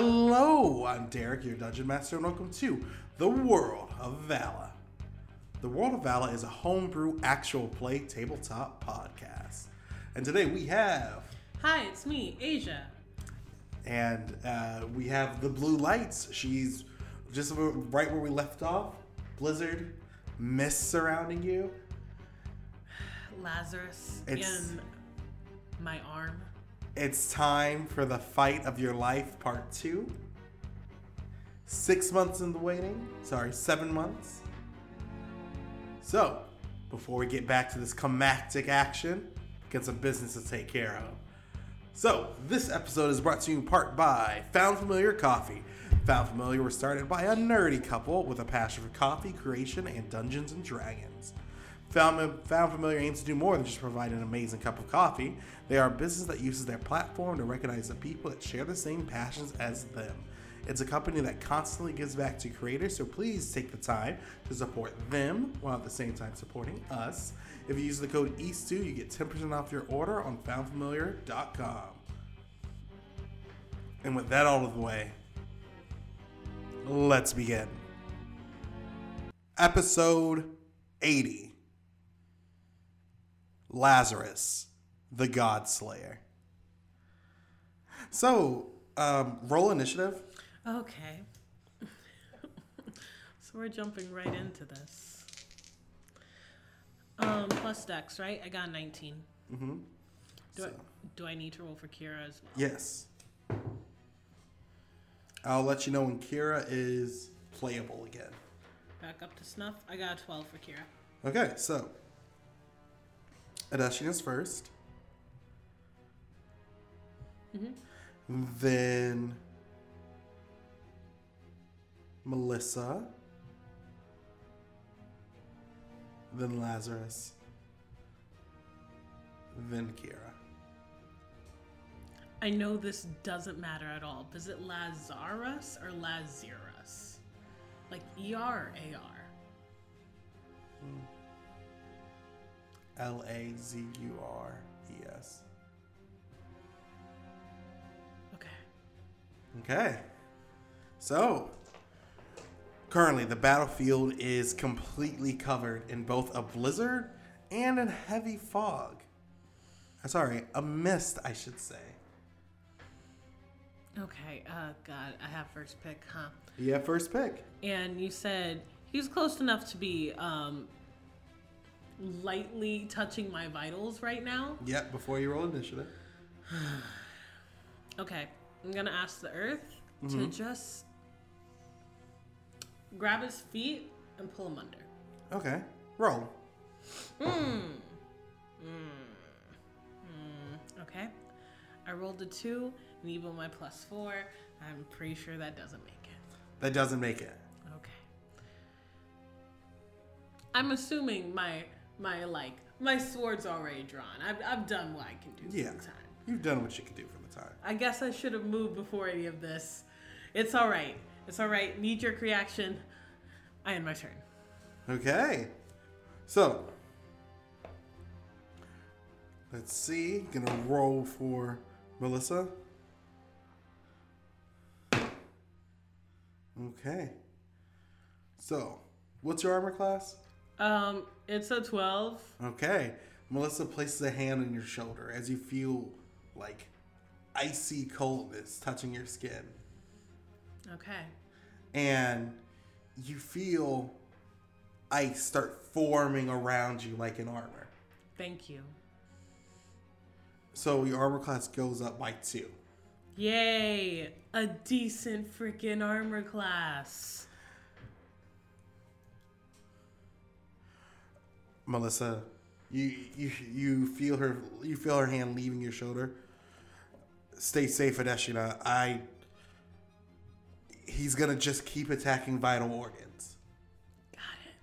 Hello, I'm Derek, your Dungeon Master, and welcome to The World of Vala. The World of Vala is a homebrew actual play tabletop podcast. And today we have, Hi, it's me, Asia. and uh, we have the Blue Lights. She's just right where we left off. Blizzard, mist surrounding you. Lazarus It's- in my arm. It's time for the fight of your life, part two. Six months in the waiting. Sorry, seven months. So, before we get back to this climactic action, get some business to take care of. So, this episode is brought to you in part by Found Familiar Coffee. Found Familiar was started by a nerdy couple with a passion for coffee creation and Dungeons and Dragons. Found, Familiar aims to do more than just provide an amazing cup of coffee. They are a business that uses their platform to recognize the people that share the same passions as them. It's a company that constantly gives back to creators, so please take the time to support them while at the same time supporting us. If you use the code Estew, you get 10% off your order on foundfamiliar.com. And with that out of the way, let's begin. Episode 80 Lazarus, the God Slayer. So, um, roll initiative. Okay. so we're jumping right into this. Um, plus dex, right? I got 19. Mm-hmm. Do, So, I, do I need to roll for Kira as well? yes. I'll let you know when Kira is playable again. Back up to snuff. I got a 12 for Kira. Okay, so Adeshin is first. Mm-hmm. Then Melissa. Then Lazarus. Then Kira. I know this doesn't matter at all. Is it Lazarus or Lazarus? Like E R A R. AR? L A Z U R E S. Okay. Okay. So, currently the battlefield is completely covered in both a blizzard and a heavy fog. Uh, Sorry, a mist, I should say. Okay. Uh, God, I have first pick, huh? Yeah, first pick. and you said he was close enough to be um, lightly touching my vitals right now. Yep, before you roll initiative. Okay, I'm gonna ask the earth to mm-hmm. just grab his feet and pull him under. Okay, roll. Hmm. Hmm. Hmm. Okay, I rolled a two, and even my plus four, I'm pretty sure that doesn't make it. That doesn't make it. Okay. I'm assuming my my like my sword's already drawn. I've I've done what I can do Yeah. for the time. You've done what you can do for the time. I guess I should have moved before any of this. It's all right. It's all right. Knee jerk reaction. I end my turn. Okay. So, let's see. Gonna roll for Melissa. Okay. So, what's your armor class? Um, it's a twelve. Okay. Melissa places a hand on your shoulder as you feel like icy coldness touching your skin. Okay. and you feel ice start forming around you like an armor. Thank you. So your armor class goes up by two. Yay! A decent freaking armor class. Melissa, you you you feel her you feel her hand leaving your shoulder. Stay safe, Adeshina. I he's gonna just keep attacking vital organs. Got it.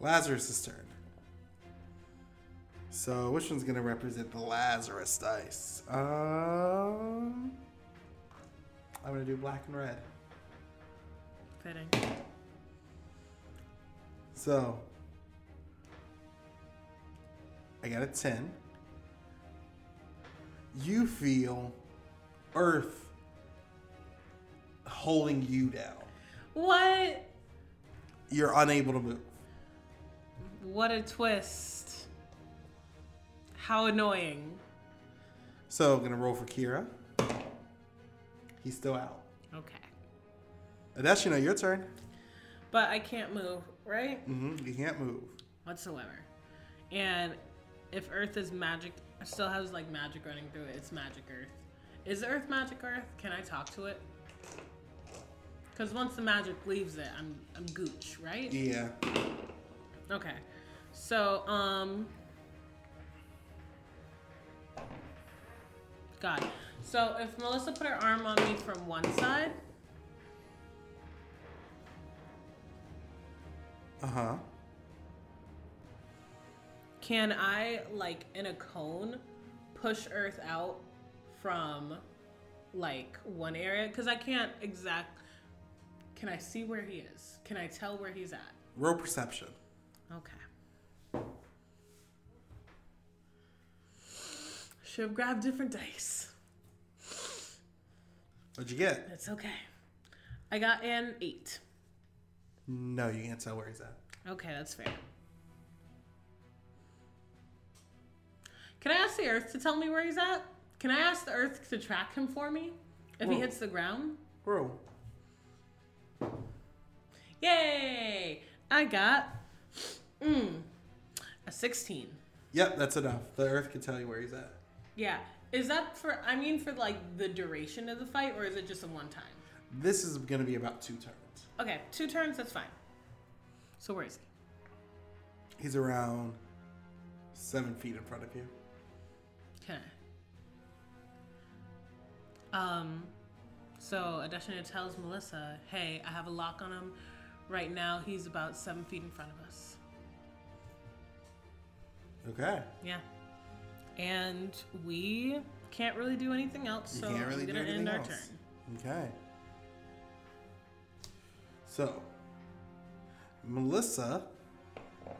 Lazarus' turn. So which one's gonna represent the Lazarus dice? Um I'm gonna do black and red. Fitting. So I got a 10. You feel earth holding you down. What? You're unable to move. What a twist. How annoying. So I'm gonna roll for Kira. He's still out. Okay. Adeshina, your turn. But I can't move, right? hmm You can't move. Whatsoever. And if Earth is magic, still has like magic running through it, it's magic Earth. Is Earth magic Earth? Can I talk to it? Because once the magic leaves it, I'm I'm gooch, right? Yeah. Okay. So, um. God. So if Melissa put her arm on me from one side, Uh huh. can I, like, in a cone, push Earth out from, like, one area? Because I can't exact. Can I see where he is? Can I tell where he's at? Roll perception. Okay. Should have grabbed different dice. What'd you get? It's okay. I got an eight. No, you can't tell where he's at. Okay, that's fair. Can I ask the Earth to tell me where he's at? Can I ask the Earth to track him for me if he hits the ground? Roll. Yay! I got mm, a 16. Yep, that's enough. The Earth can tell you where he's at. Yeah. Is that for, I mean, for like the duration of the fight, or is it just a one time? This is gonna be about two turns. Okay, two turns, that's fine. So where is he? He's around seven feet in front of you. Okay. Um, so Adeshina tells Melissa, "Hey, I have a lock on him. Right now, he's about seven feet in front of us. Okay. Yeah, and we can't really do anything else. You So can't really do gonna anything end our else. turn. Okay. So, Melissa. I'm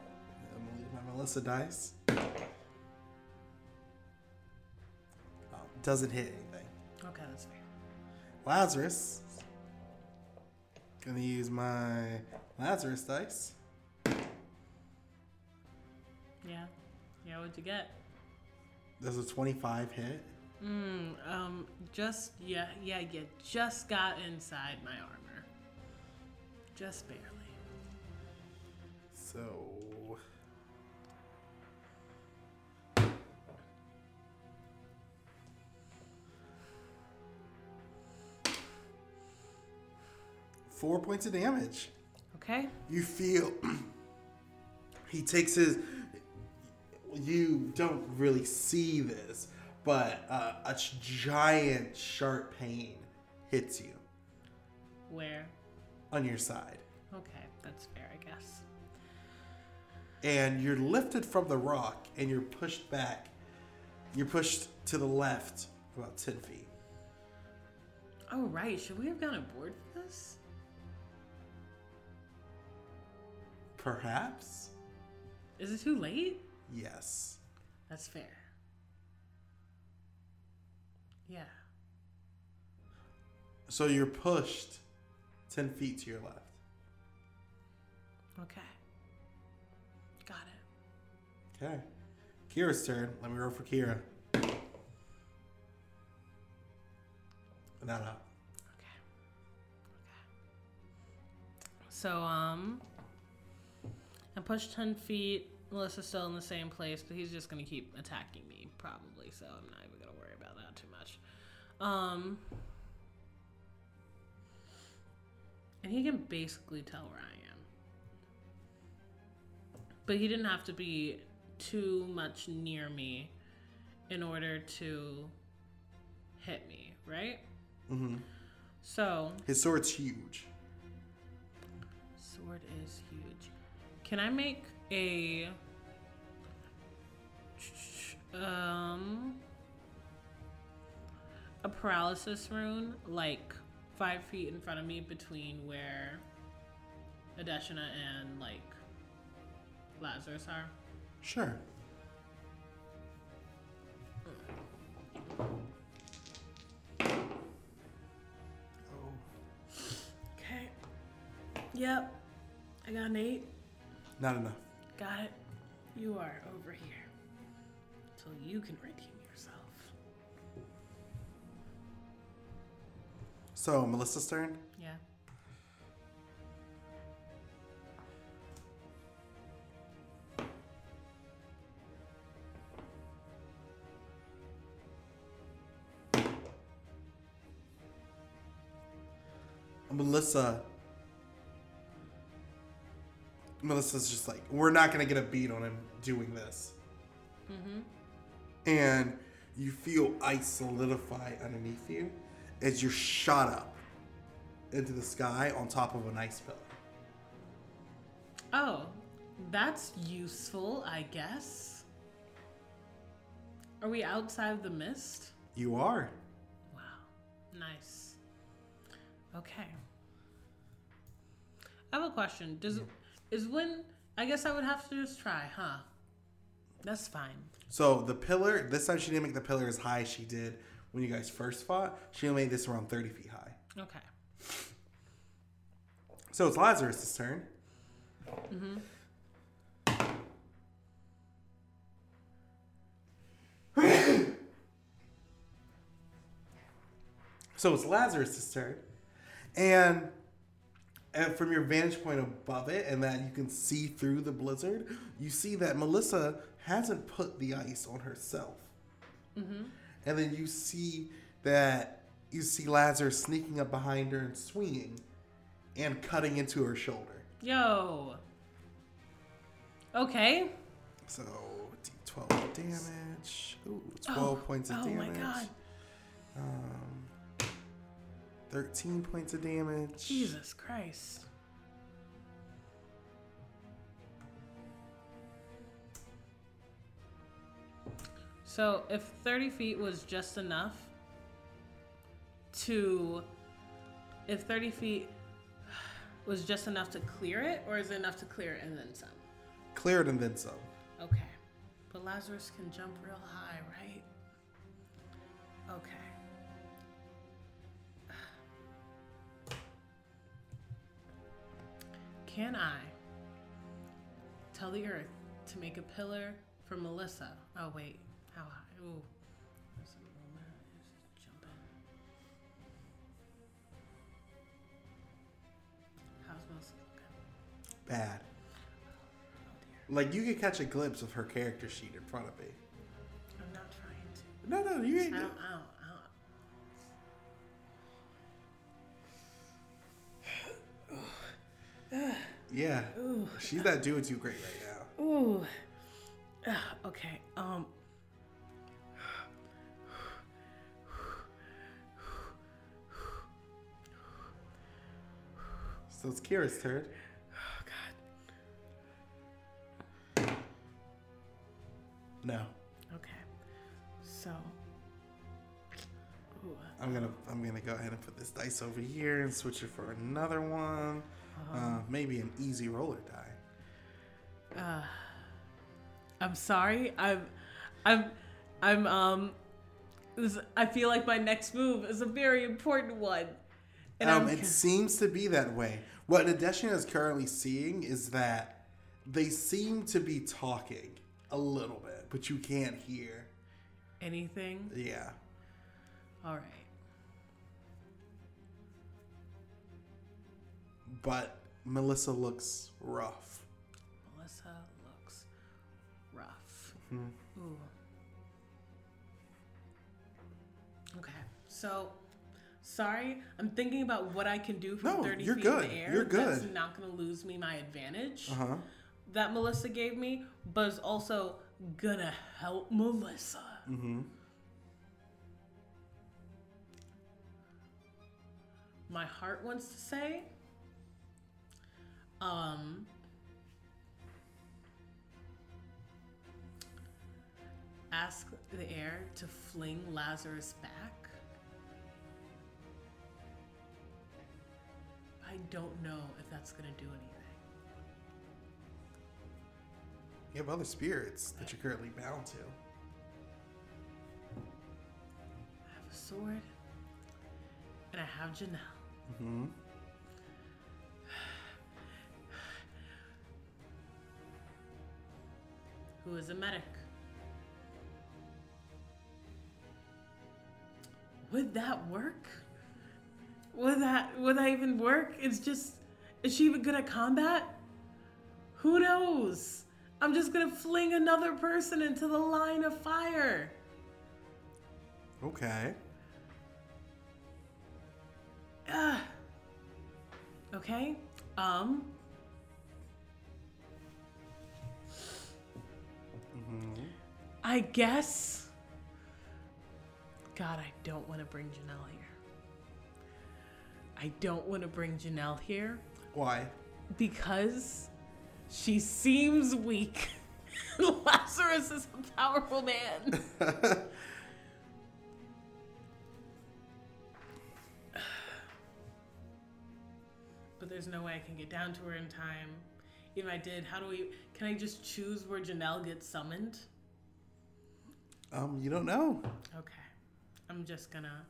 gonna leave my Melissa dice. Oh, doesn't hit anything. Okay, that's fair. Lazarus. Gonna use my Lazarus dice. Yeah, yeah. What'd you get? Does a 25 hit? Mm, um, just yeah, yeah. You just got inside my armor. Just barely. So. Four points of damage. Okay. You feel he takes his. You don't really see this, but uh, a giant sharp pain hits you Where? On your side. Okay, that's fair, I guess. and you're lifted from the rock and you're pushed back. You're pushed to the left about 10 feet. Oh right, should we have gone aboard for this? Perhaps? Is it too late? Yes. That's fair. Yeah. So you're pushed 10 feet to your left. Okay. Got it. Okay. Kira's turn. Let me roll for Kira. Not up. Okay. Okay. So um I pushed ten feet. Melissa's still in the same place, but he's just gonna keep attacking me, probably, so I'm not even gonna worry about that too much. Um And he can basically tell where I am. But he didn't have to be too much near me in order to hit me, right? Mm-hmm. So, His sword's huge. sword is huge. Can I make a um a paralysis rune like five feet in front of me between where Adeshina and like Lazarus are? Sure. Okay. Yep. I got an eight. Not enough. Got it. You are over here. So you can redeem yourself. So, Melissa's turn. Yeah. Melissa. Melissa's just like, we're not gonna get a beat on him doing this. Mhm. And you feel ice solidify underneath you as you're shot up into the sky on top of an ice pillar. Oh, that's useful, I guess. Are we outside of the mist? You are. Wow. Nice. Okay. I have a question. Does is when I guess I would have to just try, huh? That's fine. So the pillar, this time she didn't make the pillar as high as she did when you guys first fought. She only made this around 30 feet high. Okay. So it's Lazarus' turn. Mm-hmm. so it's Lazarus' turn. And, and from your vantage point above it, and that you can see through the blizzard, you see that Melissa hasn't put the ice on herself. Mm-hmm. And then you see that you see Lazarus sneaking up behind her and swinging and cutting into her shoulder. Yo. Okay. So, d12 damage. Ooh, 12 points of oh damage. Oh my god. Um, 13 points of damage. Jesus Christ. So, if 30 feet was just enough to. If 30 feet was just enough to clear it, or is it enough to clear it and then some? Clear it and then some. Okay. But Lazarus can jump real high, right? Okay. Can I tell the earth to make a pillar for Melissa? Oh, wait. How high? Ooh. There's a moment. Just jump in. How's Melissa looking? Bad. Oh. Like, you could catch a glimpse of her character sheet in front of me. I'm not trying to. No, no, you ain't. I don't, I don't, Yeah. Ooh. She's not doing too great right now. Ooh. Okay. Um. So it's Kira's turn. Oh God. No. Okay. So. Ooh. I'm gonna I'm gonna go ahead and put this dice over here and switch it for another one. Uh, maybe an easy roller die. I'm sorry. I'm. I'm. I'm. Um. This, I feel like my next move is a very important one. And Um, I'm. it seems to be that way. What Adeshina is currently seeing is that they seem to be talking a little bit, but you can't hear. anything. Yeah. All right. But Melissa looks rough. Melissa looks rough. Mm-hmm. Ooh. Okay, so sorry, I'm thinking about what I can do from No, 30 you're feet good. in the air. You're good. That's not going to lose me my advantage Uh huh. that Melissa gave me, but is also gonna help Melissa. Mm-hmm. My heart wants to say, um, ask the air to fling Lazarus back. I don't know if that's going to do anything. You have other spirits that you're currently bound to. I have a sword, and I have Janelle. Hmm. Who is a medic? Would that work? Would that would that even work? It's just is she even good at combat? Who knows? I'm just gonna fling another person into the line of fire. Okay. Ugh. Okay. Um. Mm-hmm. I guess. God, I don't want to bring Janelle. I don't want to bring Janelle here Why? because she seems weak. Lazarus is a powerful man. but there's no way I can get down to her in time. Even if I did, how do we? Can I just choose where Janelle gets summoned? Um, you don't know. Okay, I'm just gonna.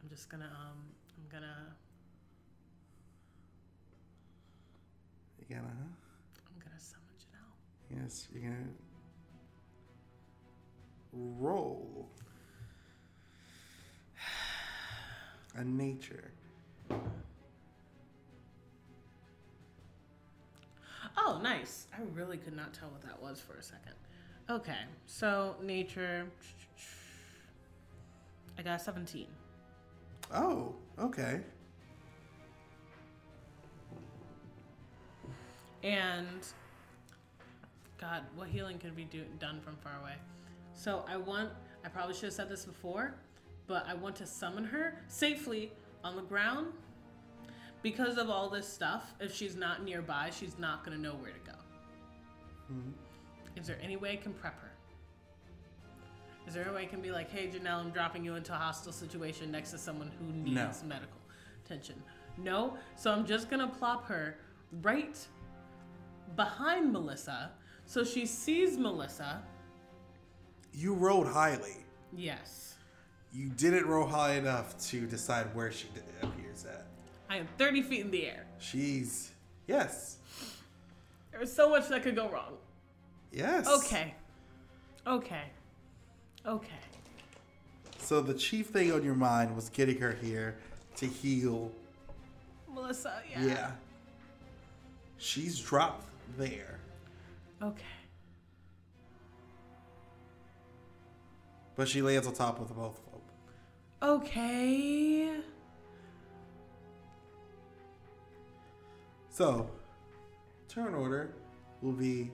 I'm just gonna. Um, I'm gonna. You're gonna. I'm gonna summon Janelle. Yes, you're gonna roll a nature. Oh, nice. I really could not tell what that was for a second. Okay, so nature. I got 17. Oh, okay. And God, what healing could be do, done from far away? So I want. I probably should have said this before, but I want to summon her safely on the ground. Because of all this stuff, if she's not nearby, she's not gonna know where to go. Mm-hmm. Is there any way I can prep her? Is there a way I can be like, hey, Janelle, I'm dropping you into a hostile situation next to someone who needs No. medical attention? No? So I'm just gonna plop her right behind Melissa so she sees Melissa. You rolled highly. Yes. You didn't roll high enough to decide where she d- appears at. I am 30 feet in the air. She's yes, There's so much that could go wrong. yes. Okay. Okay. Okay. So the chief thing on your mind was getting her here to heal. Melissa, yeah. Yeah. She's dropped there, Okay. but she lands on top of the both of them. Okay. So, turn order will be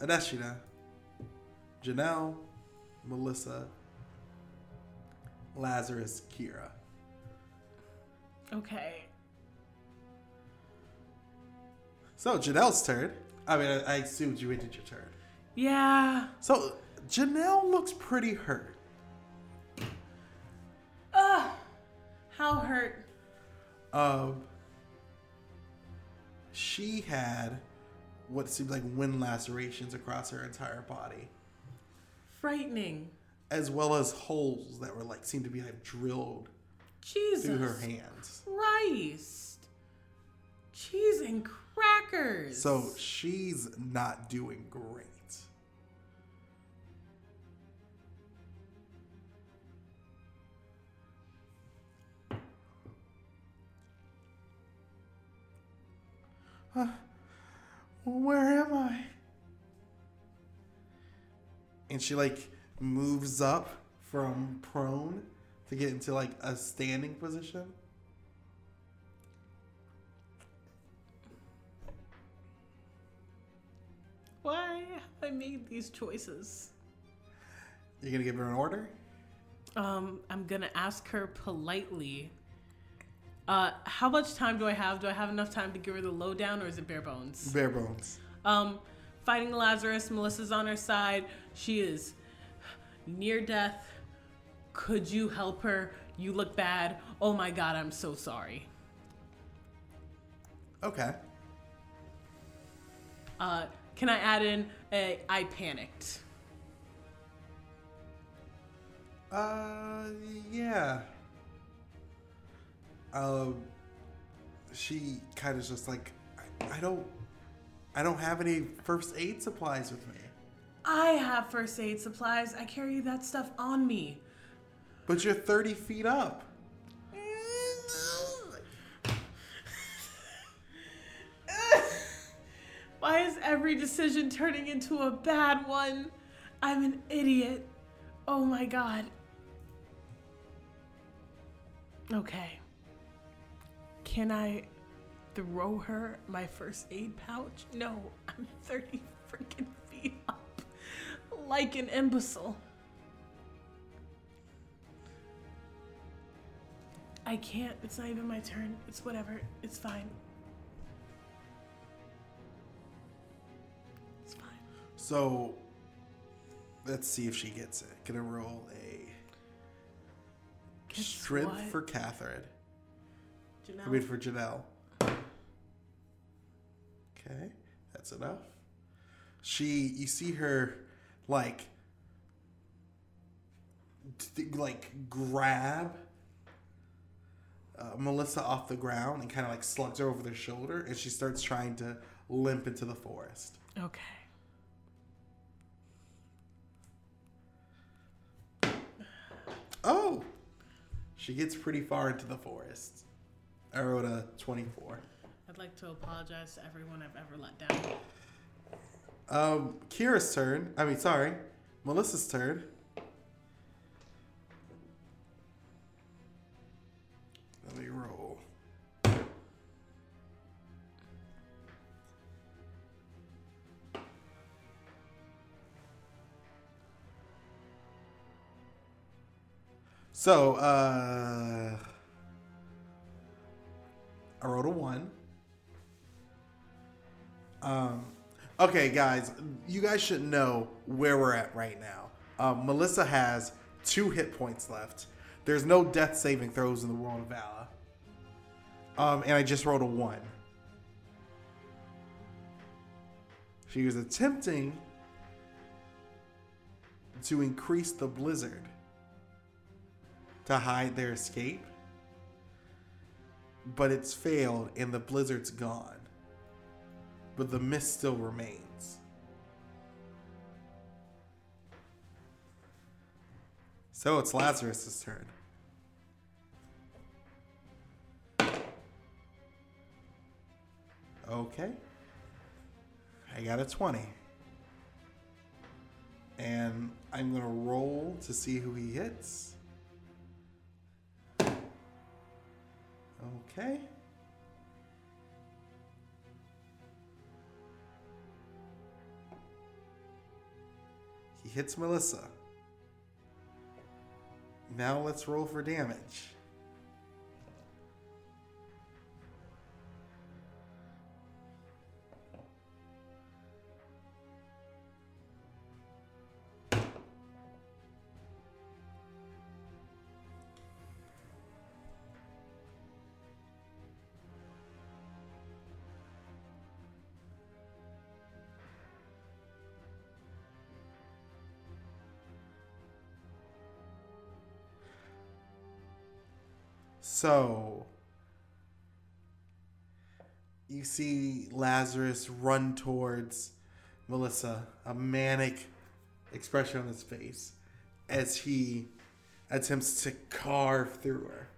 Adeshina, Janelle, Melissa, Lazarus, Kira. Okay. So, Janelle's turn. I mean, I, I assumed you ended your turn. Yeah. So, Janelle looks pretty hurt. Ugh. How hurt? Um, she had what seemed like wind lacerations across her entire body, Frightening. as well as holes that were like seemed to be like drilled Jesus. through her hands. Christ. Cheese and crackers. So she's not doing great. Huh. Where am I? And she like moves up from prone to get into like a standing position. Why have I made these choices? You're gonna give her an order? Um, I'm gonna ask her politely. Uh, how much time do I have? Do I have enough time to give her the lowdown, or is it bare bones? Bare bones. Um, fighting Lazarus, Melissa's on her side. She is near death. Could you help her? You look bad. Oh my god, I'm so sorry. Okay. Uh, can I add in a I panicked? Uh, yeah. Um, she kind of just like, I, I don't, I don't have any first aid supplies with me. I have first aid supplies. I carry that stuff on me. But you're 30 feet up. Why is every decision turning into a bad one? I'm an idiot. Oh my god. Okay. Can I throw her my first aid pouch? No, I'm 30 freaking feet up. Like an imbecile. I can't. It's not even my turn. It's whatever. It's fine. It's fine. So, let's see if she gets it. Gonna roll a Gets strength what? for Catherine. Janelle? I mean, for Janelle. Okay, that's enough. She, you see her, like, t- like grab uh, Melissa off the ground and kind of like slugs her over the shoulder, and she starts trying to limp into the forest. Okay. Oh, she gets pretty far into the forest. I wrote a twenty-four. I'd like to apologize to everyone I've ever let down. Um, Kira's turn. I mean, sorry, Melissa's turn. Let me roll. So, uh, I wrote a one. Um, okay, guys, you guys should know where we're at right now. Um, Melissa has two hit points left. There's no death saving throws in the world of Vala. Um, and I just rolled a one. She was attempting to increase the blizzard to hide their escape, but it's failed and the blizzard's gone but the mist still remains. So it's Lazarus's turn. Okay. I got a 20. And I'm going to roll to see who he hits. Okay. He hits Melissa. Now let's roll for damage. So you see Lazarus run towards Melissa, a manic expression on his face as he attempts to carve through her.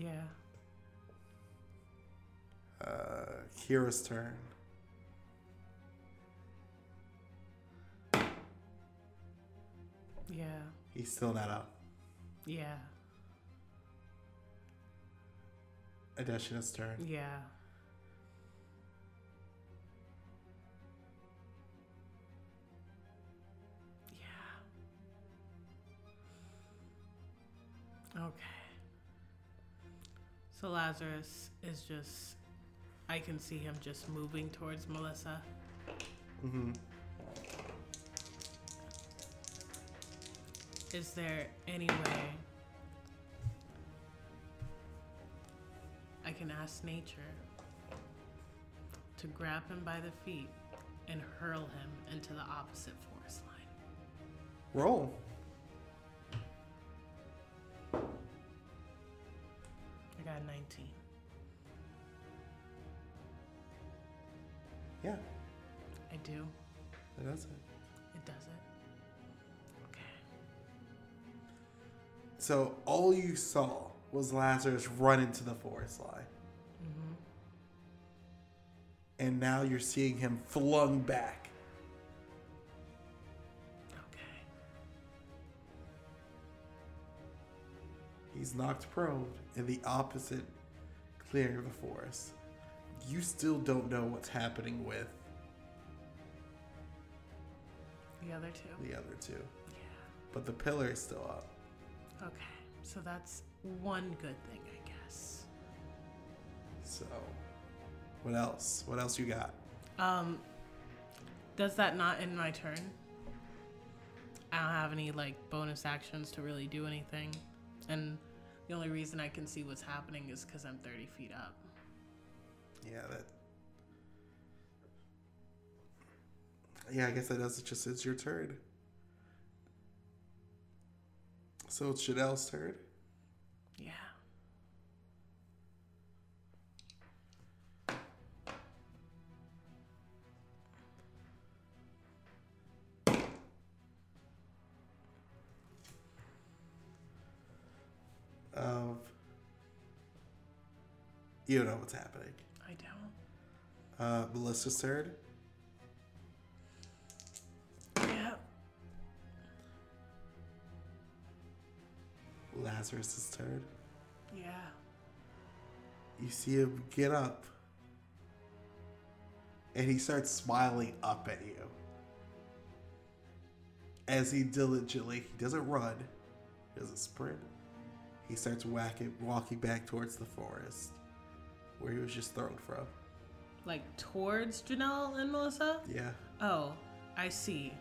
Yeah. Uh, Kira's turn. Yeah. He's still not up. Yeah. Adeshina's turn. Yeah. Yeah. Okay. So Lazarus is just. I can see him just moving towards Melissa. Mm-hmm. Is there any way I can ask nature to grab him by the feet and hurl him into the opposite forest line? Roll. I got 19. Yeah, I do. that does it. It does it. So all you saw was Lazarus run into the forest line. Mm-hmm. And now you're seeing him flung back. Okay. He's knocked prone in the opposite clearing of the forest. You still don't know what's happening with The other two. the other two, Yeah. but the pillar is still up. Okay. So that's one good thing, I guess. So, what else? What else you got? Um, does that not end my turn? I don't have any like bonus actions to really do anything, and the only reason I can see what's happening is because I'm 30 feet up. Yeah, that. Yeah, I guess that does. It just it's your turn. So it's Janelle's turn. Yeah. Of. You don't know what's happening. I don't. Uh, Melissa's turn. Lazarus's turn. Yeah. You see him get up. And he starts smiling up at you. As he diligently, he doesn't run, he doesn't sprint. He starts whacking, walking back towards the forest where he was just thrown from. Like towards Janelle and Melissa? Yeah. Oh, I see.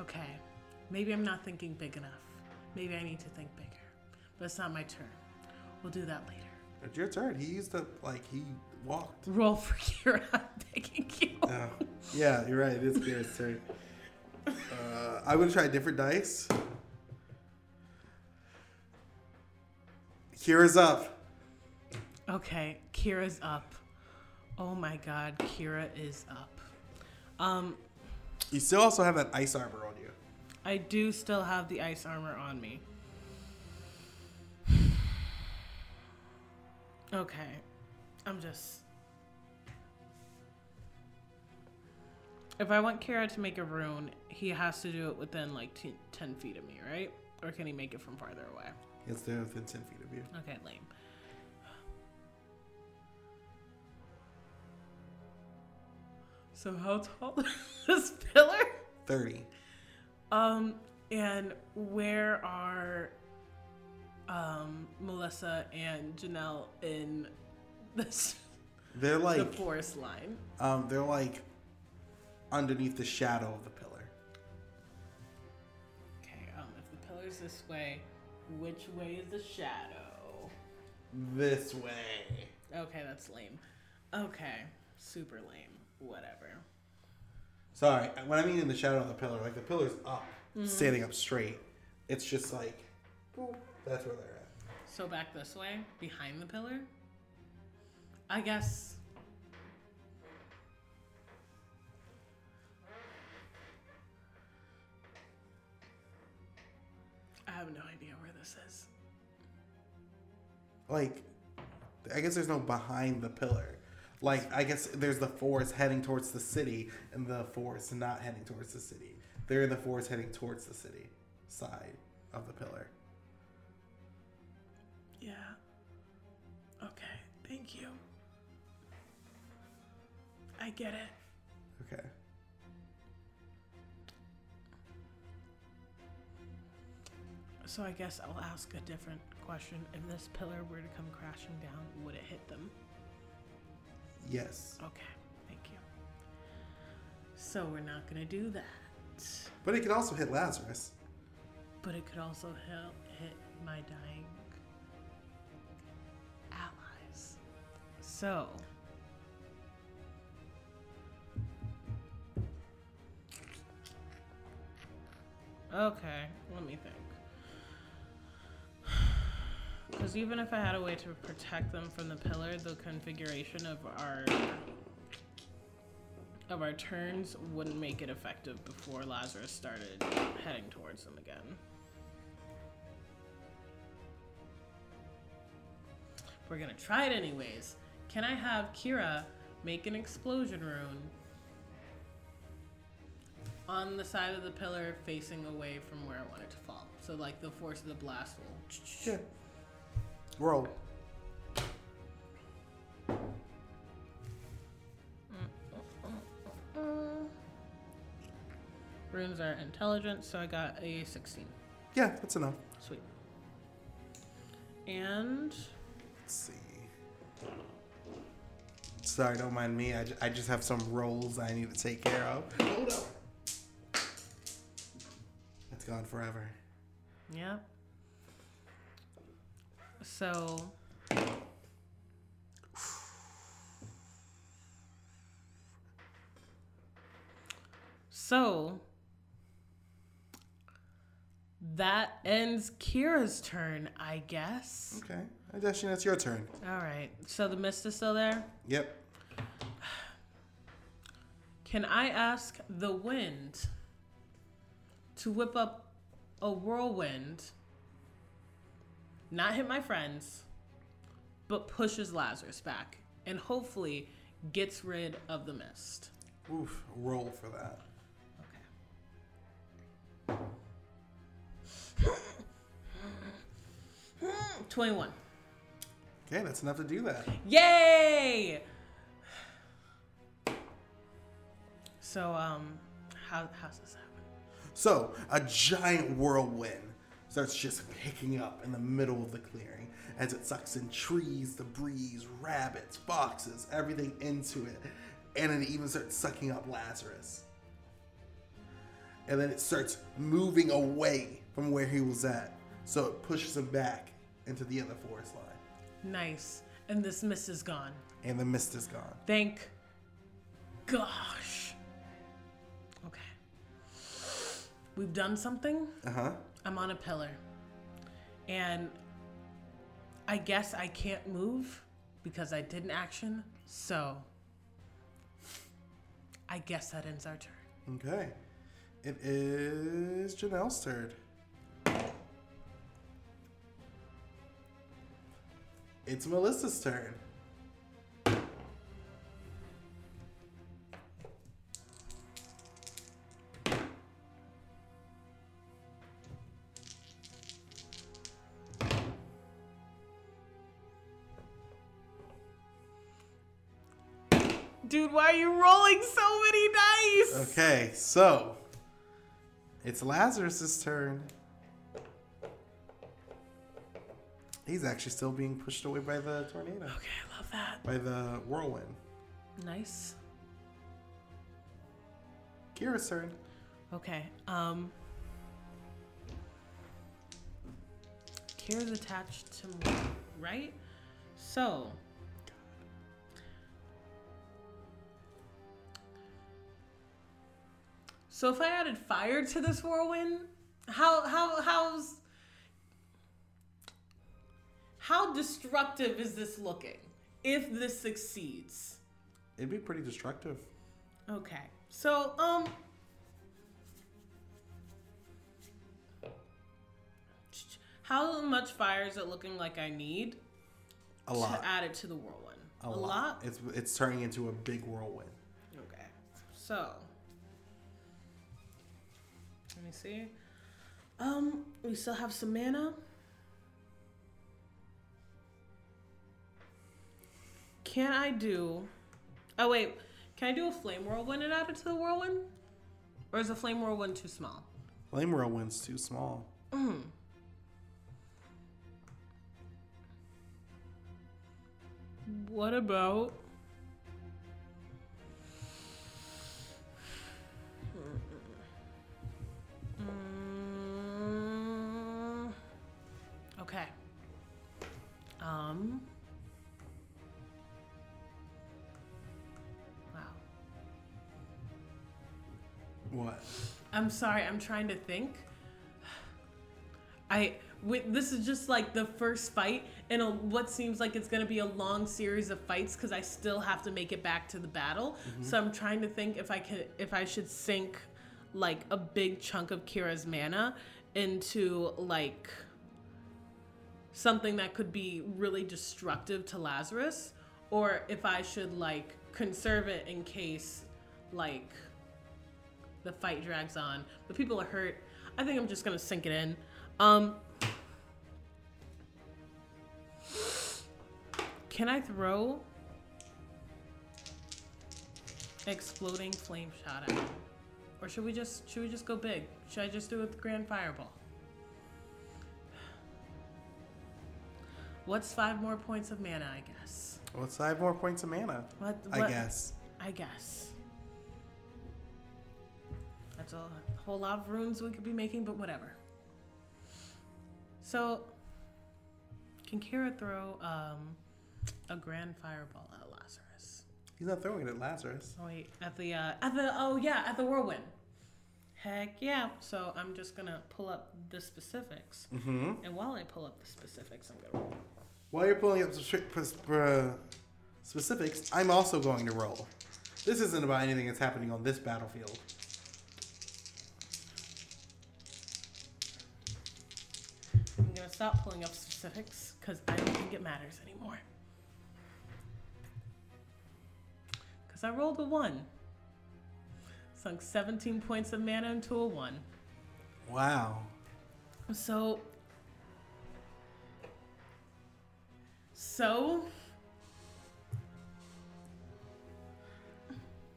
Okay. Maybe I'm not thinking big enough. Maybe I need to think bigger. But it's not my turn. We'll do that later. It's your turn. He used to, like, he walked. Roll for Kira. I'm begging you. Oh, yeah, you're right. It is Kira's turn. Uh, I'm going to try a different dice. Kira's up. Okay, Kira's up. Oh my god, Kira is up. Um, You still also have that ice armor on you. I do still have the ice armor on me. Okay. I'm just. If I want Kara to make a rune, he has to do it within like t- 10 feet of me, right? Or can he make it from farther away? It's there within 10 feet of you. Okay, lame. So how tall is this pillar? 30. Um, and where are um Melissa and Janelle in this They're like the forest line? um, they're like underneath the shadow of the pillar. Okay, um, if the pillar's this way, which way is the shadow? This way. Okay, that's lame. Okay, super lame. Whatever. Sorry, when I mean in the shadow of the pillar, like the pillar's up, mm-hmm. standing up straight. It's just like, boop, that's where they're at. So back this way, behind the pillar? I guess. I have no idea where this is. Like, I guess there's no behind the pillar. Like, I guess there's the forest heading towards the city, and the forest not heading towards the city. They're in the forest heading towards the city side of the pillar. Yeah. Okay, thank you. I get it. Okay. So I guess I'll ask a different question. If this pillar were to come crashing down, would it hit them? Yes. Okay, thank you. So we're not gonna do that. But it could also hit Lazarus. But it could also help hit my dying allies. So. Okay, let me think. Because even if I had a way to protect them from the pillar, the configuration of our of our turns wouldn't make it effective before Lazarus started heading towards them again. We're gonna try it anyways. Can I have Kira make an explosion rune on the side of the pillar facing away from where I want it to fall? So like the force of the blast will. Yeah. Roll. Runes are intelligence, so I got a 16. Yeah, that's enough. Sweet. And Let's see. Sorry, don't mind me. I, just have some rolls I need to take care of. Hold up. It's gone forever. yeah. So So that ends Kira's turn, I guess. Okay. Adeshin, it's your turn. All right. So the mist is still there. Yep. Can I ask the wind to whip up a whirlwind, not hit my friends, but pushes Lazarus back and hopefully gets rid of the mist? Oof. Roll for that. Okay. 21. Okay, that's enough to do that. Yay! So, um, how, how's this happen? So, a giant whirlwind starts just picking up in the middle of the clearing as it sucks in trees, debris, rabbits, foxes, everything into it. And it even starts sucking up Lazarus. And then it starts moving away from where he was at. So it pushes him back into the other forest line. Nice. And this mist is gone. And the mist is gone. Thank gosh. Okay. We've done something. Uh huh. I'm on a pillar. And I guess I can't move because I did an action. So I guess that ends our turn. Okay. It is Janelle's turn. It's Melissa's turn. Dude, why are you rolling so many dice? Okay, so it's Lazarus's turn. He's actually still being pushed away by the tornado, Okay, I love that. by the whirlwind. Nice. Kira's turn. Okay. Um Kira's attached to me, right? So So if I added fire to this whirlwind, how how how's how destructive is this looking if this succeeds? It'd be pretty destructive. Okay. So, um. How much fire is it looking like I need A lot. to add it to the whirlwind? A, lot. It's it's turning into a big whirlwind. Okay. So. Let me see. Um, we still have some mana. Can I do? Oh wait, can I do a flame whirlwind and add it to the whirlwind? Or is the flame whirlwind too small? Flame whirlwind's too small. What about? Um. Wow. What? I'm sorry. I'm trying to think I wi- this is just like the first fight in a, what seems like it's gonna be a long series of fights because I still have to make it back to the battle. So I'm trying to think if I can if I should sink like a big chunk of Kira's mana into like something that could be really destructive to Lazarus, or if I should like conserve it in case like the fight drags on, but people are hurt. I think I'm just gonna sink it in. Um, can I throw exploding flame shot at or should we just should we just go big? Should I just do it with grand fireball? What's five more points of mana? I guess. What's five more points of mana. What, I what- guess. I guess. That's a whole lot of runes we could be making, but whatever. So, can Kira throw um, a grand fireball at Lazarus? He's not throwing it at Lazarus. Oh wait, at the uh, at the oh yeah, at the whirlwind. Heck yeah! So I'm just gonna pull up the specifics, Mm-hmm. and while I pull up the specifics, I'm gonna roll. While you're pulling up the specifics, I'm also going to roll. This isn't about anything that's happening on this battlefield. I'm gonna stop pulling up specifics because I don't think it matters anymore. Because I rolled a one. Sunk 17 points of mana into a one. Wow. So. So.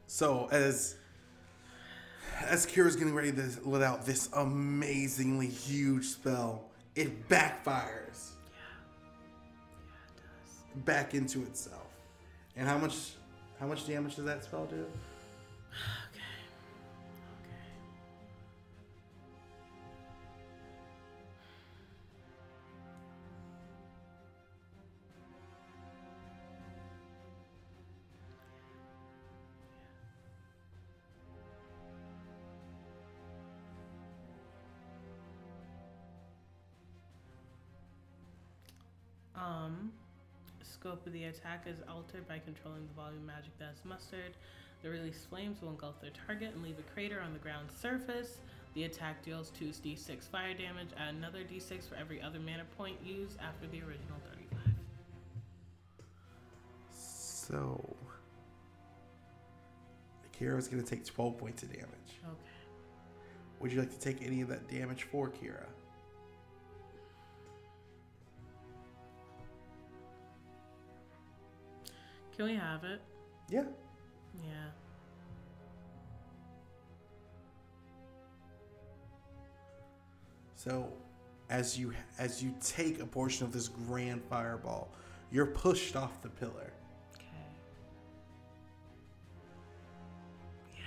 So as as Kira's getting ready to let out this amazingly huge spell, it backfires Yeah, Yeah, it does. back into itself. And how much how much damage does that spell do? Um, scope of the attack is altered by controlling the volume magic that is mustered. The released flames will engulf their target and leave a crater on the ground's surface. The attack deals 2d6 fire damage, add another d6 for every other mana point used after the original 35. So Kira's gonna take 12 points of damage. Okay. Would you like to take any of that damage for Kira? Can we have it? Yeah. Yeah. So, as you as you take a portion of this grand fireball, you're pushed off the pillar. Okay. Yeah.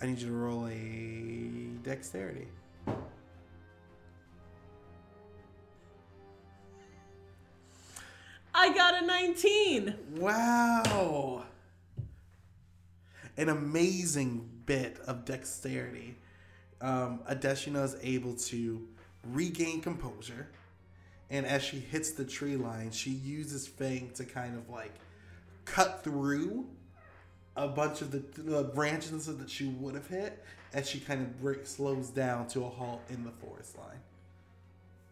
I need you to roll a dexterity. 19! Wow. An amazing bit of dexterity. Um, Adeshina is able to regain composure. And as she hits the tree line, she uses Fang to kind of like cut through a bunch of the, the branches that she would have hit as she kind of break, slows down to a halt in the forest line.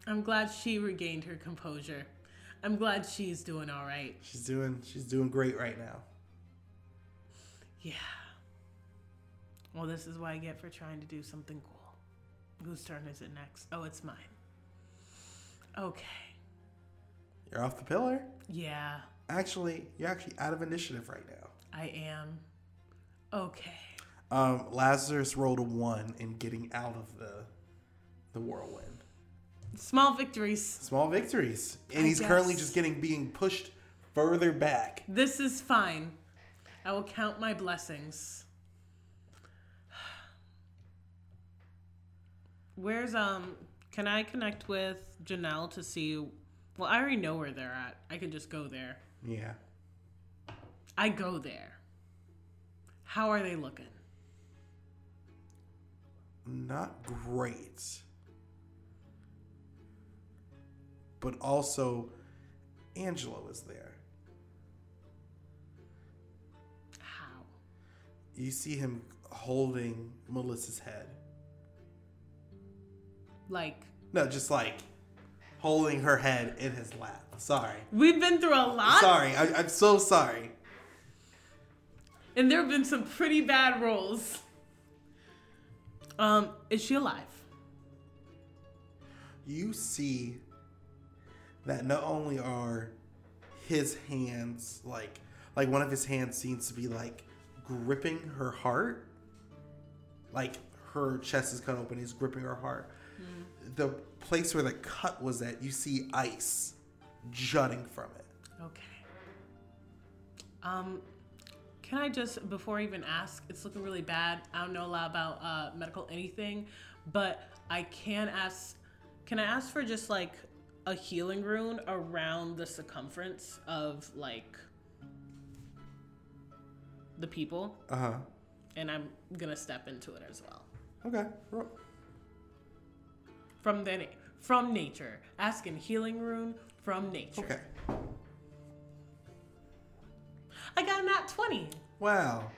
I'm glad she regained her composure. I'm glad she's doing all right. She's doing she's doing great right now. Yeah. Well, this is what I get for trying to do something cool. Whose turn is it next? Oh, it's mine. Okay. You're off the pillar. Yeah, Actually, you're actually out of initiative right now. I am. Okay. Um, Lazarus rolled a one in getting out of the the whirlwind. Small victories. Small victories, and I he's currently just getting being pushed further back. This is fine. I will count my blessings. Where's um can I connect with Janelle to see well, I already know where they're at. I can just go there. Yeah. I go there. How are they looking? not great. But also, Angelo is there. How? You see him holding Melissa's head. Like, No, just like holding her head in his lap. Sorry. we've been through a lot, Sorry. I, I'm so sorry. and there have been some pretty bad rolls. Um, is she alive? You see that not only are his hands like like one of his hands seems to be like gripping her heart like her chest is cut open he's gripping her heart the place where the cut was at you see ice jutting from it Okay. Um, can I just before I even ask? It's looking really bad. I don't know a lot about uh, medical anything, but I can ask. Can I ask for just like a healing rune around the circumference of like the people, uh-huh and I'm gonna step into it as well okay Ro- from the na- from nature. Asking healing rune from nature. okay I got a nat twenty. wow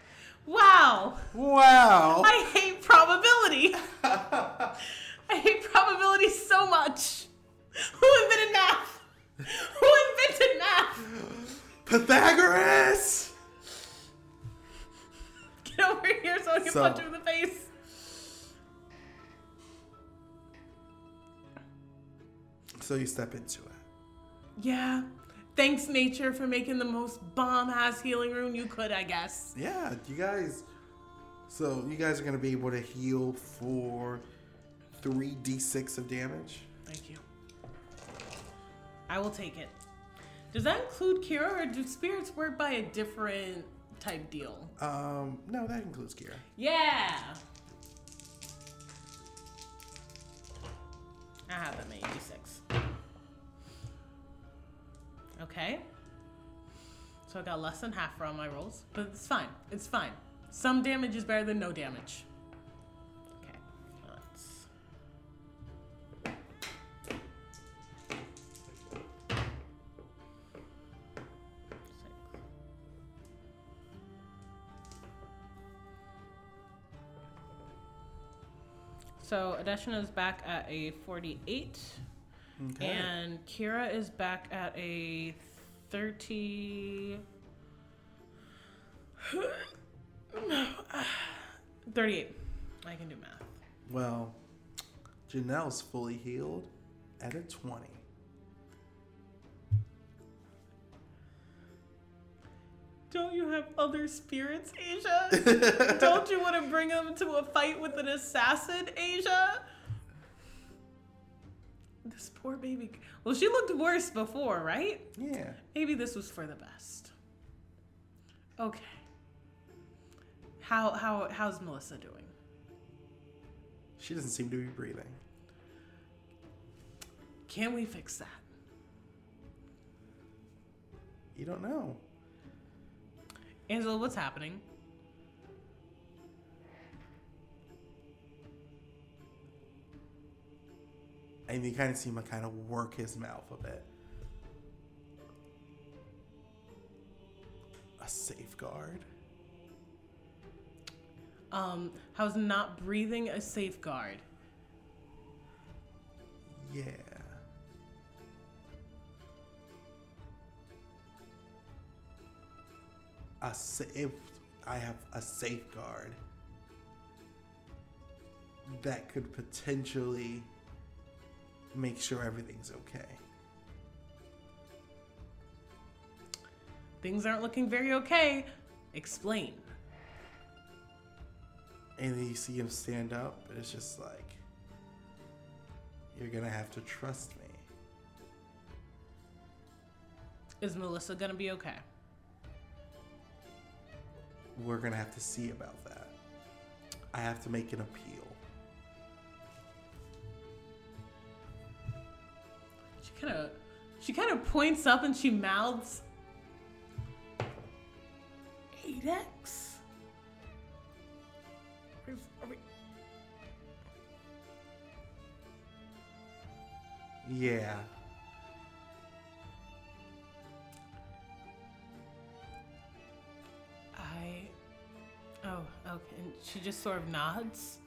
Wow. wow I hate probability. I hate probability so much. Who invented math? Who invented math? pythagoras Get over here so I can So- punch you in the face. so you step into it Yeah. Thanks, nature, for making the most bomb ass healing rune you could, I guess. Yeah, you guys. So you guys are gonna be able to heal for three d6 of damage. Thank you. I will take it. Does that include Kira, or do spirits work by a different type deal? Um, no, that includes Kira. Yeah. I have them 86. Okay. So I got less than half for all my rolls, but it's fine. It's fine. Some damage is better than no damage. So Adeshina is back at a 48, Okay. and Kira is back at a 30. 38. I can do math. well, Janelle's fully healed at a 20. Don't you have other spirits, Asia? Don't you want to bring them to a fight with an assassin, Asia? This poor baby. Well, she looked worse before, right? Yeah. Maybe this was for the best. Okay. How how how's Melissa doing? She doesn't seem to be breathing. Can we fix that? You don't know. Angela, what's happening? And you kind of see him kind of work his mouth a bit. A safeguard. Um, how's not breathing a safeguard? Yeah. A if I have a safeguard that could potentially make sure everything's okay. Things aren't looking very okay. Explain. And then you see him stand up, and it's just like, you're gonna have to trust me. Is Melissa gonna be okay? we're gonna have to see about that. I have to make an appeal. She kind of, she kind of points up and she mouths, "Eight Yeah. Oh, okay. And she just sort of nods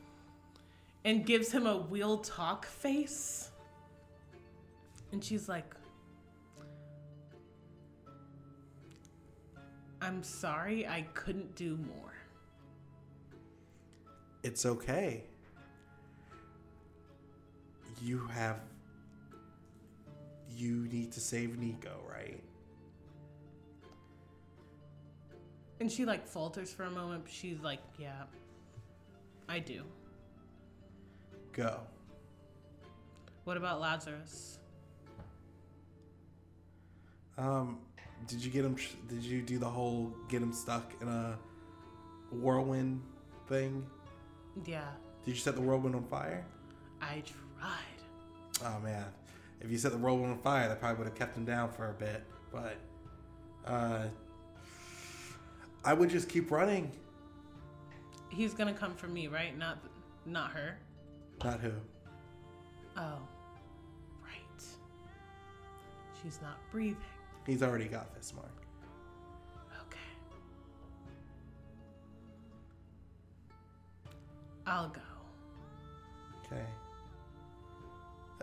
and gives him a we'll talk face. And she's like, I'm sorry, I couldn't do more. It's okay. You have. You need to save Nico, right? And she like falters for a moment, but she's like, Yeah, I do. Go. What about Lazarus? Um, did you get him? Did you do the whole get him stuck in a whirlwind thing? Yeah, Did you set the whirlwind on fire? I tried. Oh man, if you set the whirlwind on fire, that probably would have kept him down for a bit. But uh, I would just keep running. He's gonna come for me, right? Not, not her. Not who. Oh, right. She's not breathing. He's already got this mark. Okay. I'll go. Okay.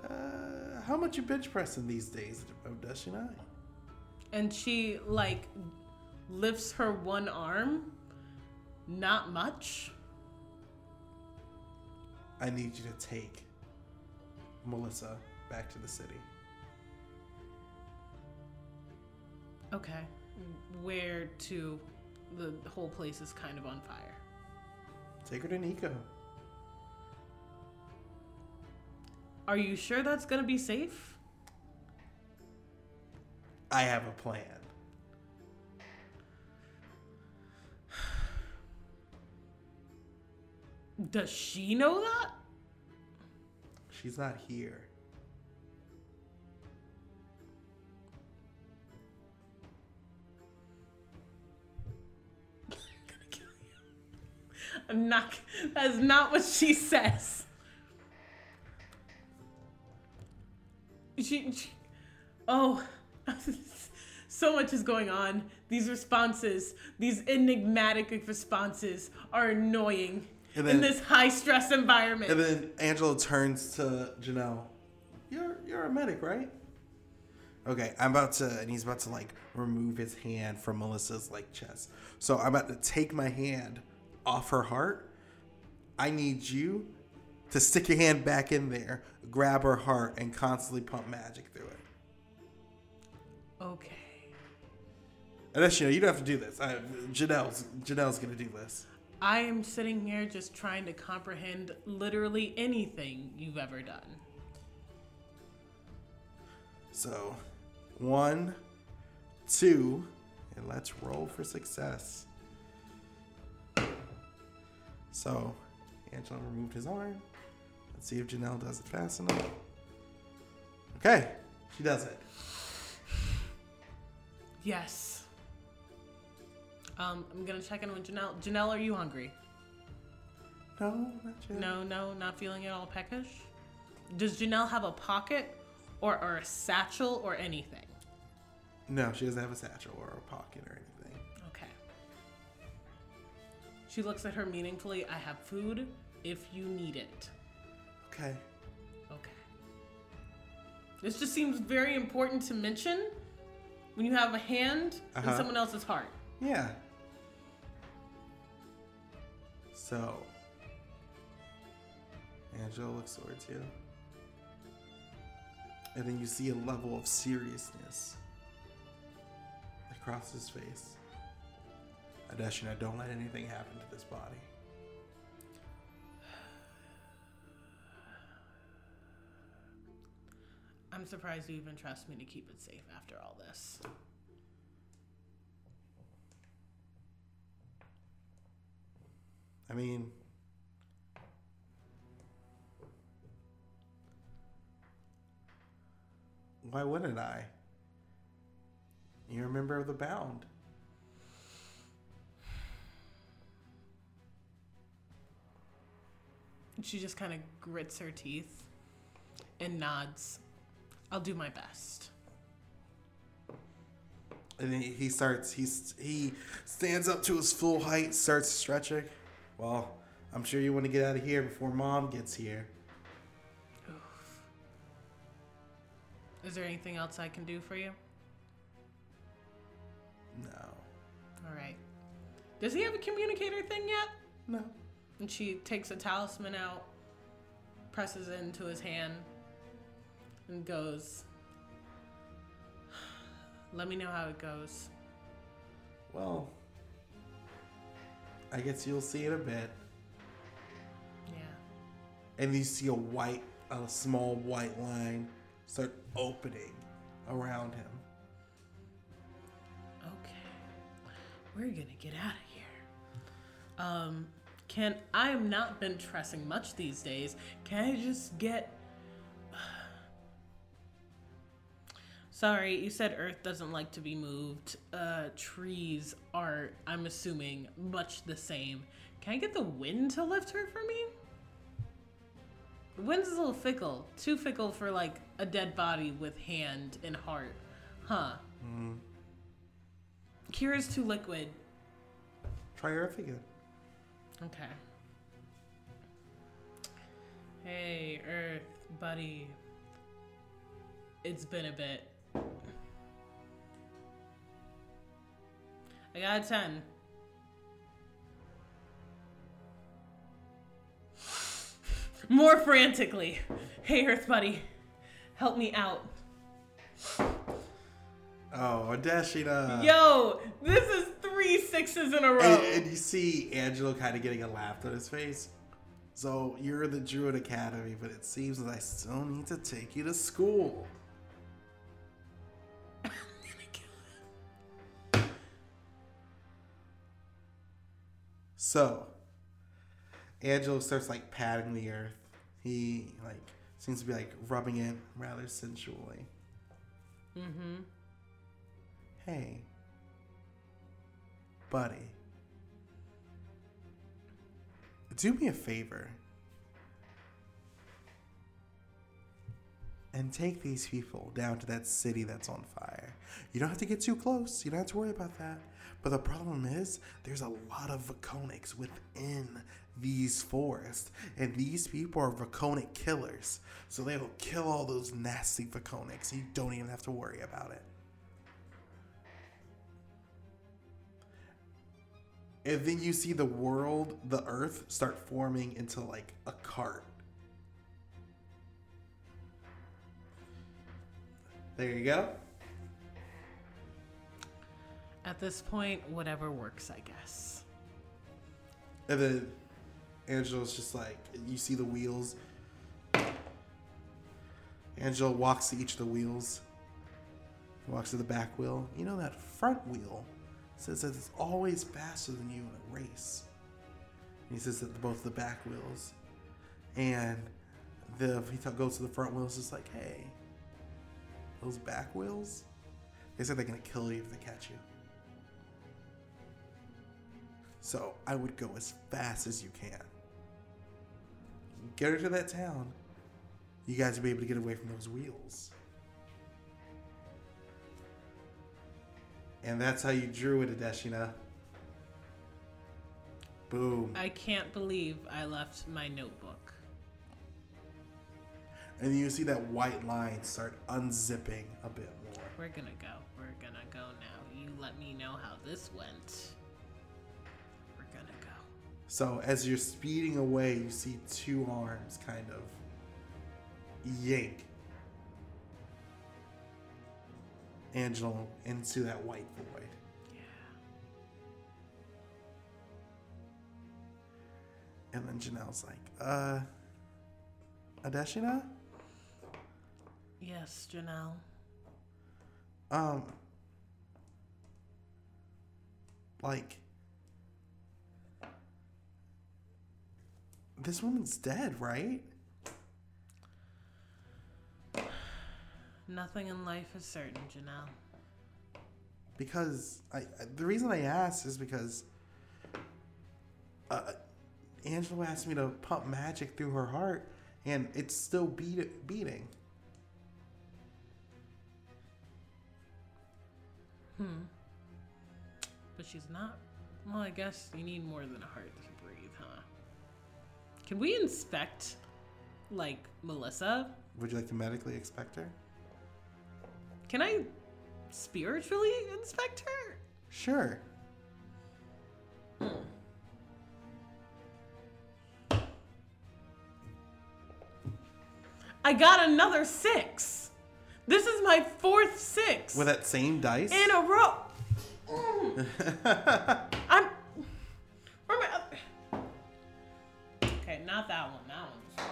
Uh, how much you bench pressing these days, does she not? And she like lifts her one arm. Not much. I need you to take Melissa back to the city. Okay. Where to? The whole place is kind of on fire. Take her to Nico. Are you sure that's gonna be safe? I have a plan. Does she know that? She's not here. I'm not. That's not what she says. She. she oh. so much is going on. These responses, these enigmatic responses, are annoying And in this high stress environment. And then Angela turns to Janelle. You're you're a medic, right? Okay, I'm about to, and he's about to like remove his hand from Melissa's like chest. So I'm about to take my hand off her heart. I need you to stick your hand back in there, grab her heart, and constantly pump magic through it. okay. And that's you know you don't have to do this. I, Janelle's Janelle's gonna do this. I am sitting here just trying to comprehend literally anything you've ever done. So, one, two, and let's roll for success. So, Angela removed his arm. Let's see if Janelle does it fast enough. Okay, she does it. Yes. Um, I'm gonna check in with Janelle. Janelle, are you hungry? No, not yet. No, no, not feeling at all peckish. Does Janelle have a pocket or, or a satchel or anything? No, she doesn't have a satchel or a pocket or anything. Okay. She looks at her meaningfully. I have food if you need it. Okay. Okay. This just seems very important to mention when you have a hand in Uh-huh. someone else's heart. Yeah. So, Angela looks towards you. And then you see a level of seriousness across his face. Adeshina, don't let anything happen to this body. I'm surprised you even trust me to keep it safe after all this. I mean, why wouldn't I? You're a member of the Bound. She just kind of grits her teeth and nods. I'll do my best. And then he starts. He's he stands up to his full height, starts stretching. Well, I'm sure you want to get out of here before mom gets here. Is there anything else I can do for you? No, All right. Does he have a communicator thing yet? no. And she takes a talisman out, presses it into his hand, and goes, Let me know how it goes. Well, I guess you'll see in a bit. Yeah. And you see a white, a small white line start opening around him. Okay. We're gonna get out of here. Um, can I have not been tressing much these days. Can I just get Sorry, you said Earth doesn't like to be moved. Uh, trees are, I'm assuming, much the same. Can I get the wind to lift her for me? The wind's a little fickle. Too fickle for like a dead body with hand and heart. Huh. Kira's too liquid. Try Earth again. Okay. Hey, Earth, buddy. It's been a bit. I got a 10. More frantically. Hey, Earth, buddy. Help me out. Oh, Adeshina. Yo, this is three sixes in a row. And, and you see Angelo kind of getting a laugh on his face. So you're the Druid Academy, but it seems that I still need to take you to school. So, Angelo starts like patting the earth. He like seems to be like rubbing it rather sensually. Mm-hmm. Hey, buddy, do me a favor and take these people down to that city that's on fire. You don't have to get too close, you don't have to worry about that. But the problem is, there's a lot of Vaconics within these forests, and these people are Vaconic killers. So they will kill all those nasty Vaconics. You don't even have to worry about it. And then you see the world, the earth, start forming into like a cart. There you go. At this point, whatever works, I guess. And then Angela's just like, you see the wheels. Angela walks to each of the wheels. Walks to the back wheel. You know that front wheel says that it's always faster than you in a race. And he says that both the back wheels and the he t- goes to the front wheels. It's like, hey, those back wheels. They said they're gonna kill you if they catch you. So I would go as fast as you can. Get her to that town. You guys will be able to get away from those wheels. And that's how you drew it, Adeshina. Boom. I can't believe I left my notebook. And you see that white line start unzipping a bit more. We're gonna go. We're gonna go now. You let me know how this went. We're gonna go. So as you're speeding away, you see two arms kind of yank Angelo into that white void. Yeah. And then Janelle's like, uh, Adeshina? Yes, Janelle. Um, like, this woman's dead, right? Nothing in life is certain, Janelle. Because I, the reason I asked is because uh, Angela asked me to pump magic through her heart, and it's still beat, beating. Hmm. But she's not. Well, I guess you need more than a heart to can we inspect, like, Melissa? Would you like to medically inspect her? Can I spiritually inspect her? Sure. I got another six. This is my fourth six With that same dice? in a row. Mm. I'm. Not that one. That one's.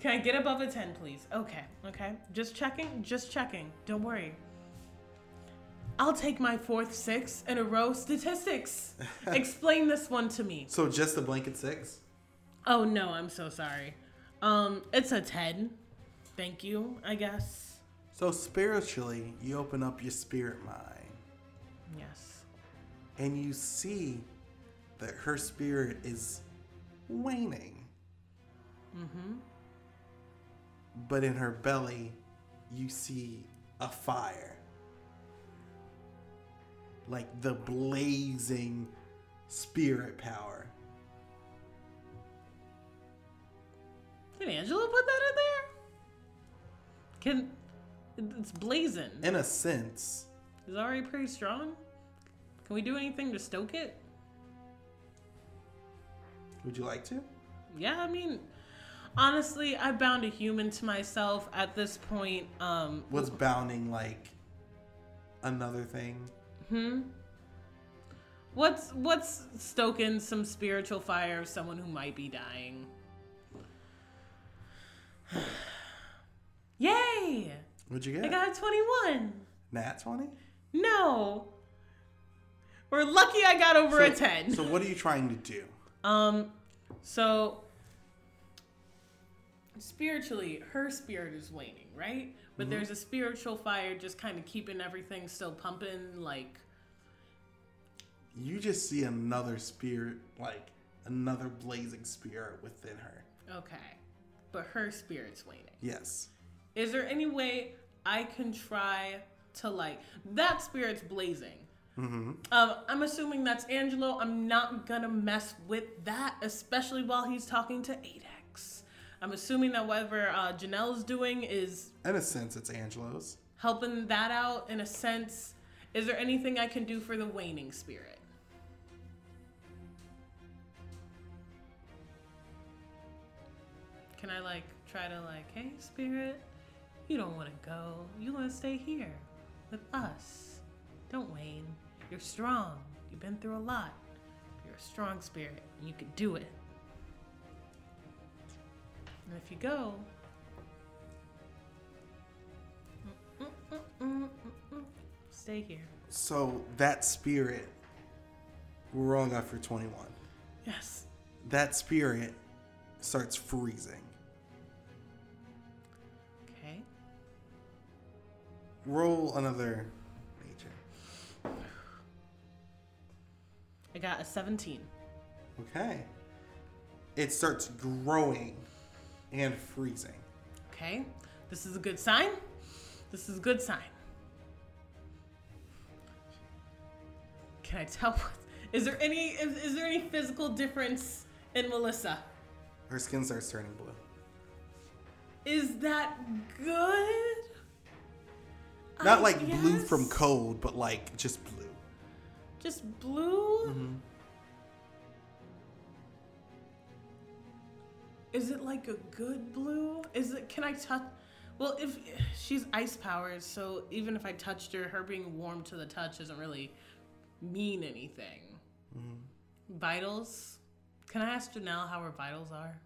Can I get above a 10, please? Okay, okay. Just checking, just checking. Don't worry. I'll take my fourth six in a row statistics. Explain this one to me. so just a blanket six? Oh no, I'm so sorry. Um, it's a 10. Thank you, I guess. So spiritually, you open up your spirit mind Yes. And you see that her spirit is waning. Mm-hmm. But in her belly, you see a fire. Like the blazing spirit power. Can Angela put that in there? Can it's blazing. In a sense, Is already pretty strong? Can we do anything to stoke it? would you like to? Yeah, I mean, honestly, I bound a human to myself at this point. Um, Was bounding like another thing? hmm. What's what's stoking some spiritual fire of someone who might be dying? Yay! What'd you get? I got a 21. Nat 20? No. We're lucky I got over a 10. So what are you trying to do? Um, so spiritually, her spirit is waning, right? But Mm-hmm. there's a spiritual fire just kind of keeping everything still pumping. Like, You just see another spirit, like another blazing spirit within her. okay, but her spirit's waning. Yes. Is there any way I can try to like that spirit's blazing? Mm-hmm. Um, I'm assuming that's Angelo. I'm not gonna mess with that, especially while he's talking to Adex. I'm assuming that whatever uh, Janelle's doing is In a sense, it's Angelo's. helping that out in a sense. Is there anything I can do for the waning spirit? Can I like try to like, hey spirit, you don't want to go. You want to stay here with us. Don't wane. You're strong. You've been through a lot. You're a strong spirit. You could do it. And if you go, stay here. So that spirit, we're rolling off for 21. Yes. That spirit starts freezing. Okay. Roll another I got a 17. Okay. It starts growing and freezing. Okay. This is a good sign. This is a good sign. Can I tell what? Is there any is, is there any physical difference in Melissa? Her skin starts turning blue. Is that good? Not I like blue from cold, but like just blue. Just blue? Is it like a good blue? Is it? Can I touch? Well, if she's ice powered, so even if I touched her, her being warm to the touch doesn't really mean anything. Vitals. Can I ask Janelle how her vitals are?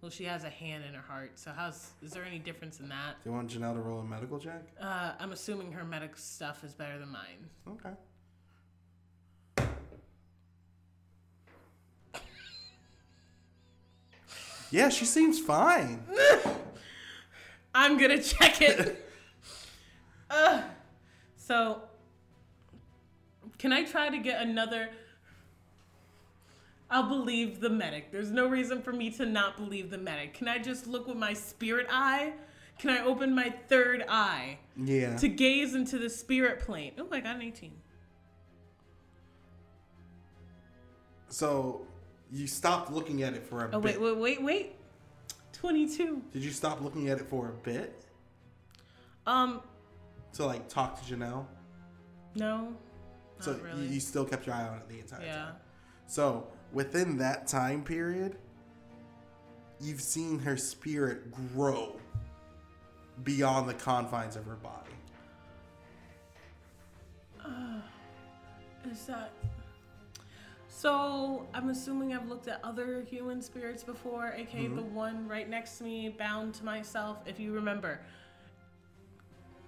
Well, she has a hand in her heart, so how's? Is there any difference in that? Do you want Janelle to roll a medical check? Uh, I'm assuming her medic stuff is better than mine. Okay. Yeah, she seems fine. I'm gonna check it. uh, so, can I try to get another? I'll believe the medic. There's no reason for me to not believe the medic. Can I just look with my spirit eye? Can I open my third eye Yeah. to gaze into the spirit plane? Oh, I got an 18. So you stopped looking at it for a bit. Oh, bit. wait, wait, wait, wait. 22. Did you stop looking at it for a bit Um, to like talk to Janelle? no. So Not really. you, you still kept your eye on it the entire Yeah. time. So within that time period, you've seen her spirit grow beyond the confines of her body. Is that. So, I'm assuming I've looked at other human spirits before, aka the one right next to me, bound to myself, if you remember.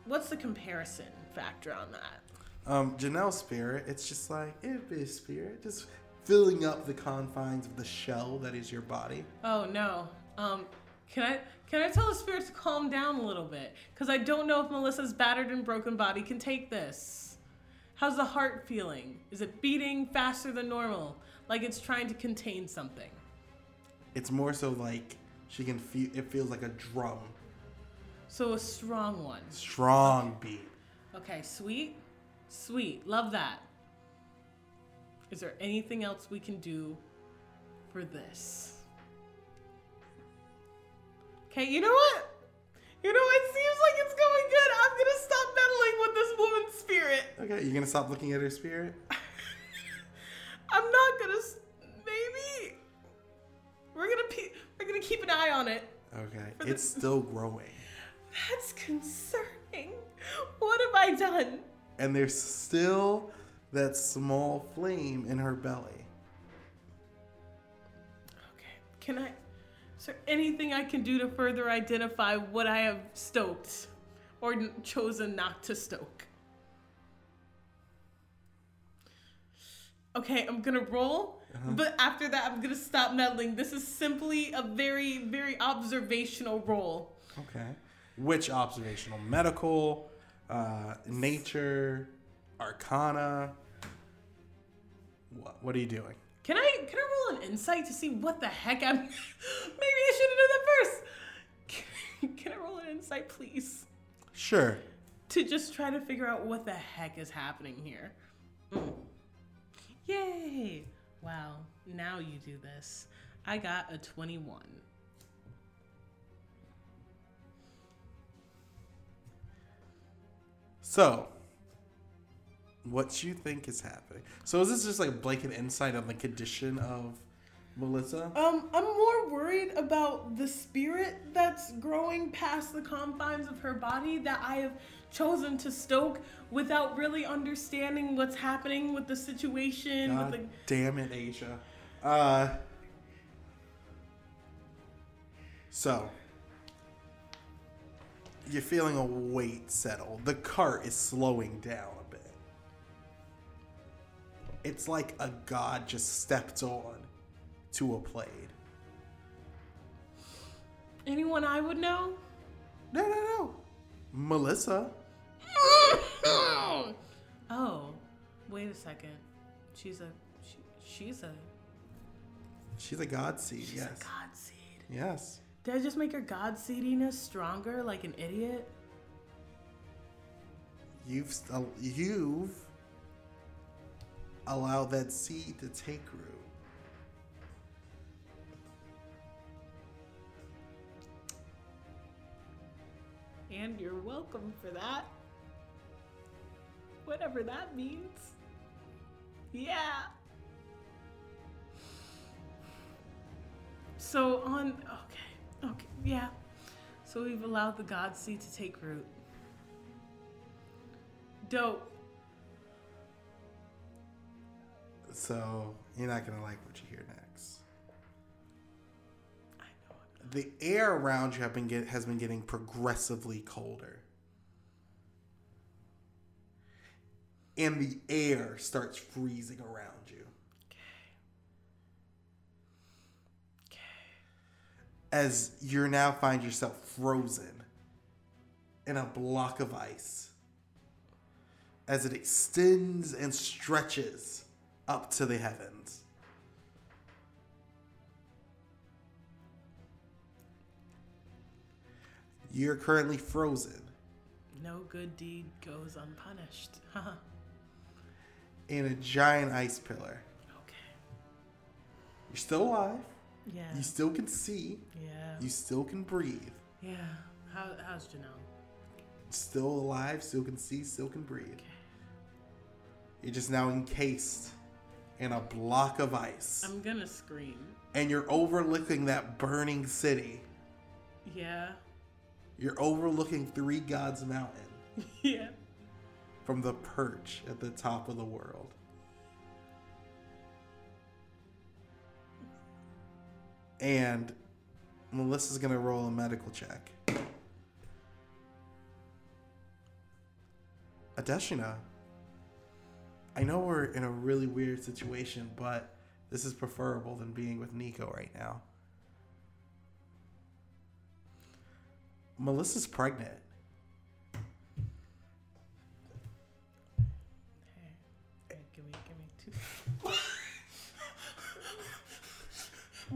What's the comparison factor on that? Um, Janelle's spirit, it's just like be a spirit, just filling up the confines of the shell that is your body. Oh no. Um, can I can I tell the spirit to calm down a little bit? Because I don't know if Melissa's battered and broken body can take this. How's the heart feeling? Is it beating faster than normal? Like it's trying to contain something. It's more so like she can feel. It feels like a drum, So a strong one. strong beat. Okay, sweet. Sweet. Love that. Is there anything else we can do for this? Okay, you know what? You know, it seems like it's going good. I'm gonna stop meddling with this woman's spirit. Okay, you gonna stop looking at her spirit? I'm not gonna. Maybe we're gonna pe- we're gonna keep an eye on it. Okay, For the- it's still growing, That's concerning. What have I done? and there's still that small flame in her belly. Okay. Can I? Is there anything I can do to further identify what I have stoked or chosen not to stoke? Okay, I'm gonna roll, but after that, I'm gonna stop meddling. This is simply a very, very observational roll. Okay, which observational? Medical, uh, nature, arcana. What? What are you doing? Can I can I an insight to see what the heck I'm? Maybe I should have done that first. Can, I roll an insight, please? Sure. to just try to figure out what the heck is happening here. Mm. Yay! Wow, now you do this. I got a 21. So, what you think is happening? So, is this just like a blanket insight on the condition of Melissa? Um, I'm more worried about the spirit that's growing past the confines of her body that I have chosen to stoke without really understanding what's happening with the situation. God with the, damn it, Asia. Uh, so, you're feeling a weight settle. The cart is slowing down. It's like a god just stepped on to a blade. anyone I would know? No, no, no. Melissa. oh, wait a second. She's a she, she's a She's a god seed, she's yes. a god seed. Yes. Did I just make her god seediness stronger like an idiot? You've st- uh, you've allowed that seed to take root. And you're welcome for that. Whatever that means. Yeah. So on okay. Okay, yeah. So we've allowed the god seed to take root. Dope. So you're not gonna like what you hear next. I know. The air around you have been get, has been getting progressively colder. And the air starts freezing around you. Okay. as you now find yourself frozen in a block of ice as it extends and stretches up to the heavens. You're currently frozen No good deed goes unpunished. In a giant ice pillar. okay. You're still alive. Yeah. You still can see. yeah. You still can breathe. yeah. How, how's Janelle? Still alive, still can see, still can breathe. Okay. You're just now encased in a block of ice. I'm gonna scream. and you're overlooking that burning city. Yeah. You're overlooking Three Gods Mountain yeah. from the perch at the top of the world. And Melissa's gonna roll a medical check. Adeshina, I know we're in a really weird situation, but this is preferable than being with Nico right now. Melissa's pregnant. Hey. Hey, give me, give me two.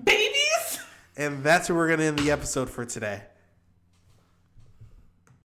Babies? And that's where we're going to end the episode for today.